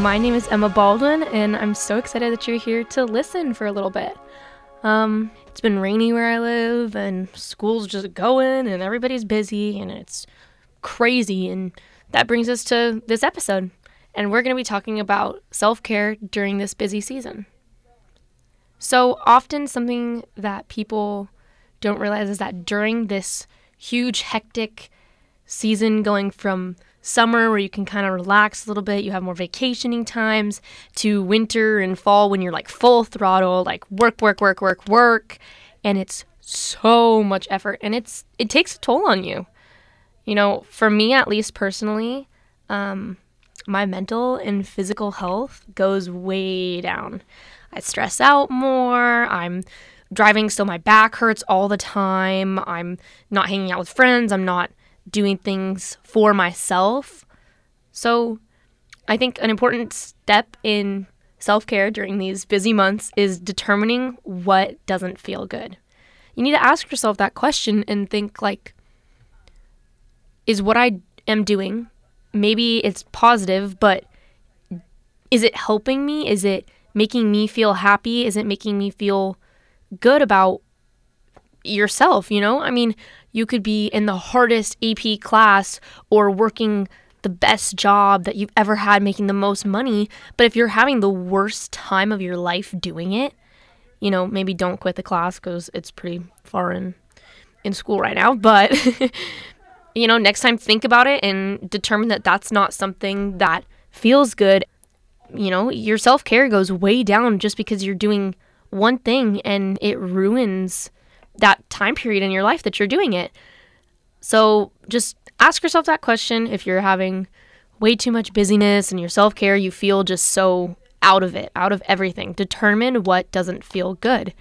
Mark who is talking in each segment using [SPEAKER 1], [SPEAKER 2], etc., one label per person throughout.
[SPEAKER 1] My name is Emma Baldwin, and I'm so excited that you're here to listen for a little bit. Um, it's been rainy where I live, and school's just going, and everybody's busy, and it's crazy. And that brings us to this episode. And we're going to be talking about self care during this busy season. So, often, something that people don't realize is that during this huge, hectic season going from summer where you can kind of relax a little bit, you have more vacationing times, to winter and fall when you're like full throttle, like work, work, work, work, work, and it's so much effort and it's it takes a toll on you. You know, for me at least personally, um, my mental and physical health goes way down. I stress out more. I'm driving so my back hurts all the time. I'm not hanging out with friends. I'm not doing things for myself. So, I think an important step in self care during these busy months is determining what doesn't feel good. You need to ask yourself that question and think, like, is what I am doing, maybe it's positive, but is it helping me? Is it making me feel happy? Is it making me feel good about yourself? You know, I mean, you could be in the hardest AP class or working the best job that you've ever had, making the most money. But if you're having the worst time of your life doing it, you know, maybe don't quit the class because it's pretty far in in school right now. But you know, next time think about it and determine that that's not something that feels good. You know, your self care goes way down just because you're doing one thing and it ruins that time period in your life that you're doing it. So just ask yourself that question if you're having way too much busyness and your self care, you feel just so out of it, out of everything. Determine what doesn't feel good.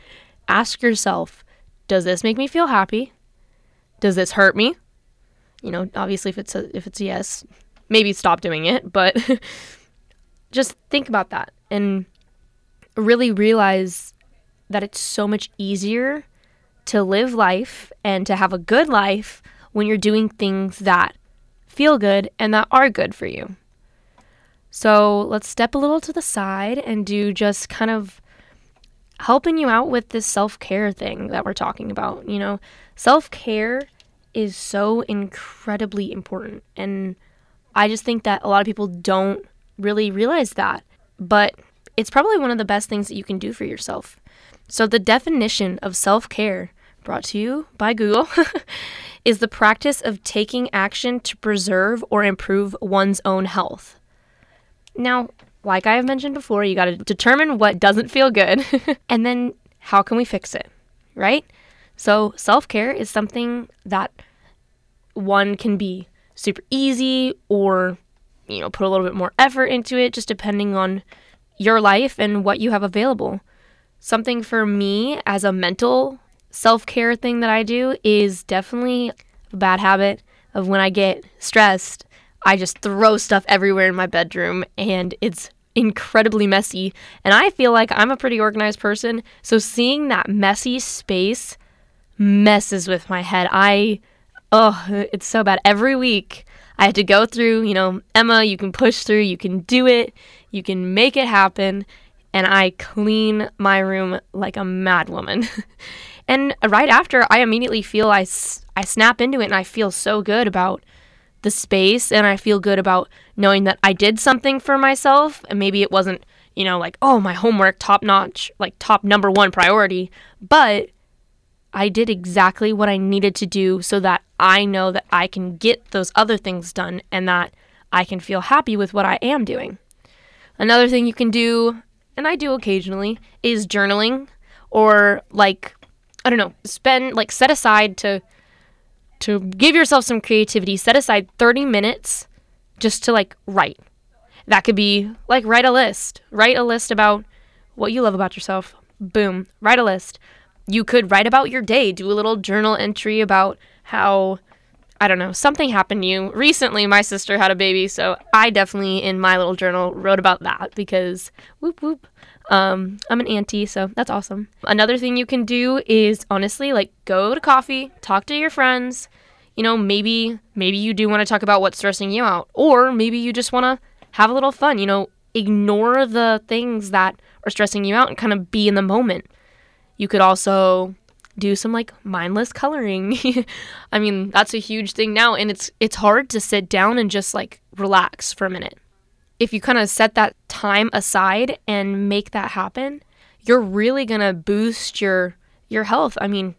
[SPEAKER 1] Ask yourself, does this make me feel happy? Does this hurt me? You know, obviously if it's a if it's a yes, maybe stop doing it, but just think about that and really realize that it's so much easier to live life and to have a good life when you're doing things that feel good and that are good for you. So let's step a little to the side and do just kind of helping you out with this self care thing that we're talking about. You know, self care is so incredibly important. And I just think that a lot of people don't really realize that. But it's probably one of the best things that you can do for yourself. So, the definition of self care, brought to you by Google, is the practice of taking action to preserve or improve one's own health. Now, like I have mentioned before, you got to determine what doesn't feel good and then how can we fix it, right? So, self care is something that one can be super easy or, you know, put a little bit more effort into it, just depending on your life and what you have available. Something for me as a mental self care thing that I do is definitely a bad habit of when I get stressed, I just throw stuff everywhere in my bedroom and it's incredibly messy. And I feel like I'm a pretty organized person. So seeing that messy space messes with my head. I, oh, it's so bad. Every week I had to go through, you know, Emma, you can push through, you can do it, you can make it happen and I clean my room like a madwoman. and right after, I immediately feel I, I snap into it and I feel so good about the space and I feel good about knowing that I did something for myself and maybe it wasn't, you know, like, oh, my homework top notch, like top number one priority, but I did exactly what I needed to do so that I know that I can get those other things done and that I can feel happy with what I am doing. Another thing you can do and I do occasionally, is journaling or like I don't know, spend like set aside to to give yourself some creativity, set aside 30 minutes just to like write. That could be like write a list. Write a list about what you love about yourself. Boom, write a list. You could write about your day, do a little journal entry about how I don't know, something happened to you. Recently, my sister had a baby, so I definitely, in my little journal, wrote about that because whoop whoop. Um, I'm an auntie, so that's awesome. Another thing you can do is honestly, like, go to coffee, talk to your friends. You know, maybe maybe you do want to talk about what's stressing you out, or maybe you just want to have a little fun. You know, ignore the things that are stressing you out and kind of be in the moment. You could also do some like mindless coloring. I mean, that's a huge thing now and it's it's hard to sit down and just like relax for a minute. If you kind of set that time aside and make that happen, you're really going to boost your your health. I mean,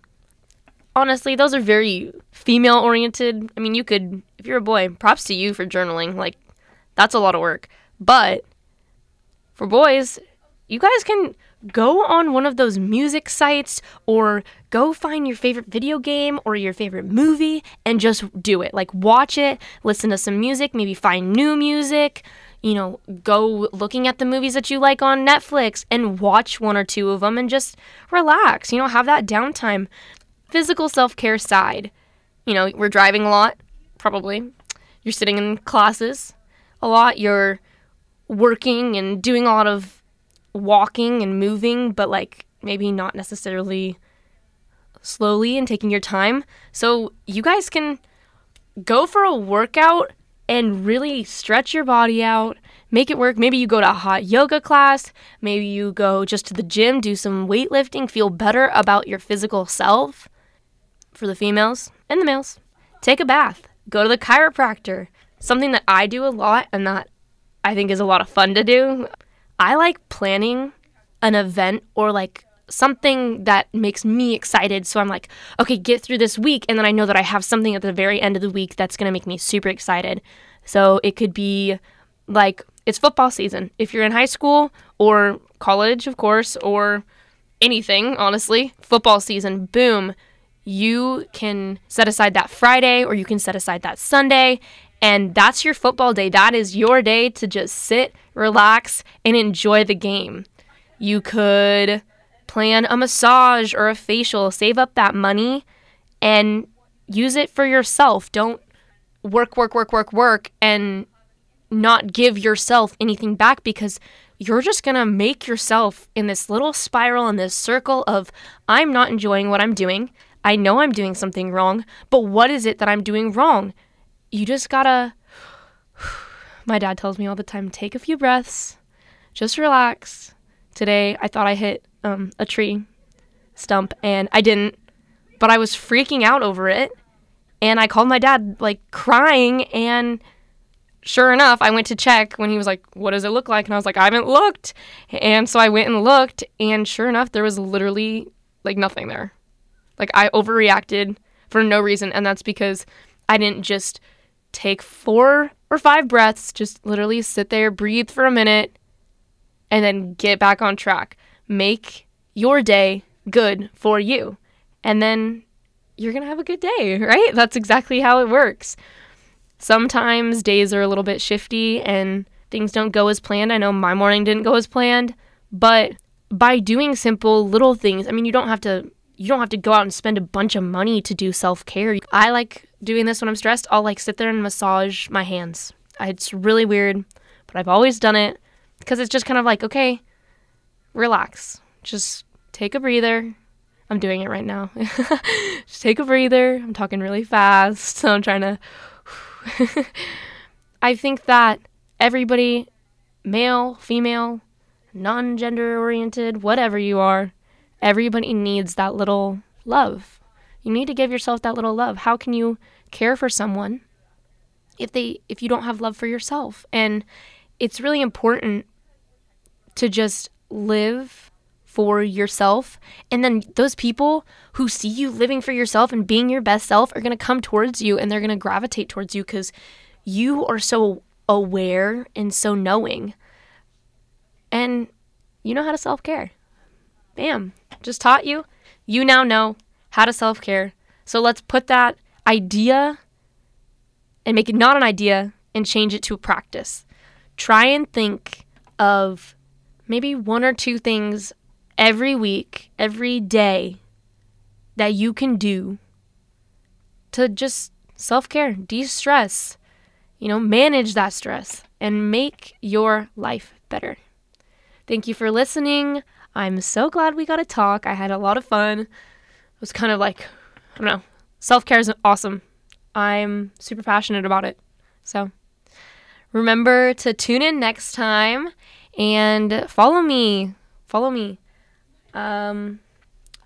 [SPEAKER 1] honestly, those are very female oriented. I mean, you could if you're a boy, props to you for journaling. Like that's a lot of work. But for boys, you guys can go on one of those music sites or go find your favorite video game or your favorite movie and just do it. Like, watch it, listen to some music, maybe find new music. You know, go looking at the movies that you like on Netflix and watch one or two of them and just relax. You know, have that downtime. Physical self care side. You know, we're driving a lot, probably. You're sitting in classes a lot. You're working and doing a lot of walking and moving, but like maybe not necessarily slowly and taking your time. So you guys can go for a workout and really stretch your body out, make it work. Maybe you go to a hot yoga class, maybe you go just to the gym, do some weightlifting, feel better about your physical self. For the females and the males, take a bath, go to the chiropractor. Something that I do a lot and that I think is a lot of fun to do. I like planning an event or like something that makes me excited. So I'm like, okay, get through this week. And then I know that I have something at the very end of the week that's going to make me super excited. So it could be like it's football season. If you're in high school or college, of course, or anything, honestly, football season, boom, you can set aside that Friday or you can set aside that Sunday and that's your football day. That is your day to just sit, relax, and enjoy the game. You could plan a massage or a facial, save up that money and use it for yourself. Don't work, work, work, work, work, and not give yourself anything back because you're just going to make yourself in this little spiral, in this circle of, I'm not enjoying what I'm doing. I know I'm doing something wrong, but what is it that I'm doing wrong? You just gotta. My dad tells me all the time take a few breaths, just relax. Today, I thought I hit um, a tree stump and I didn't, but I was freaking out over it. And I called my dad, like crying. And sure enough, I went to check when he was like, What does it look like? And I was like, I haven't looked. And so I went and looked. And sure enough, there was literally like nothing there. Like I overreacted for no reason. And that's because I didn't just take four or five breaths, just literally sit there, breathe for a minute, and then get back on track. Make your day good for you. And then you're going to have a good day, right? That's exactly how it works. Sometimes days are a little bit shifty and things don't go as planned. I know my morning didn't go as planned, but by doing simple little things, I mean, you don't have to you don't have to go out and spend a bunch of money to do self-care. I like doing this when I'm stressed, I'll like sit there and massage my hands. It's really weird, but I've always done it because it's just kind of like, okay, relax. Just take a breather. I'm doing it right now. just take a breather. I'm talking really fast, so I'm trying to. I think that everybody, male, female, non gender oriented, whatever you are, everybody needs that little love. You need to give yourself that little love. How can you care for someone if they if you don't have love for yourself? And it's really important to just live for yourself and then those people who see you living for yourself and being your best self are going to come towards you and they're going to gravitate towards you cuz you are so aware and so knowing and you know how to self-care. Bam. Just taught you. You now know how to self care. So let's put that idea and make it not an idea and change it to a practice. Try and think of maybe one or two things every week, every day that you can do to just self care, de stress, you know, manage that stress and make your life better. Thank you for listening. I'm so glad we got to talk. I had a lot of fun It was kind of like, I don't know, self care is awesome. I'm super passionate about it. So remember to tune in next time and follow me. Follow me. Um,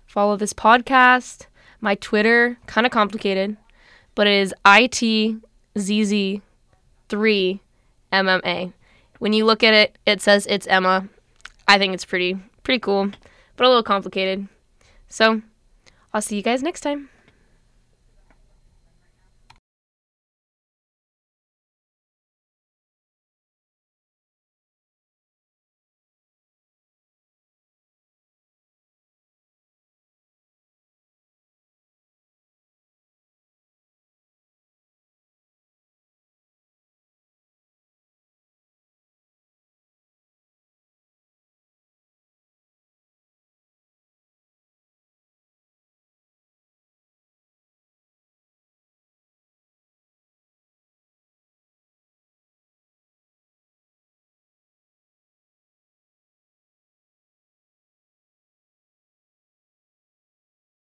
[SPEAKER 1] follow this podcast. My Twitter, kind of complicated, but it is ITZZ3MMA. When you look at it, it says it's Emma. I think it's pretty pretty cool, but a little complicated. So, I'll see you guys next time.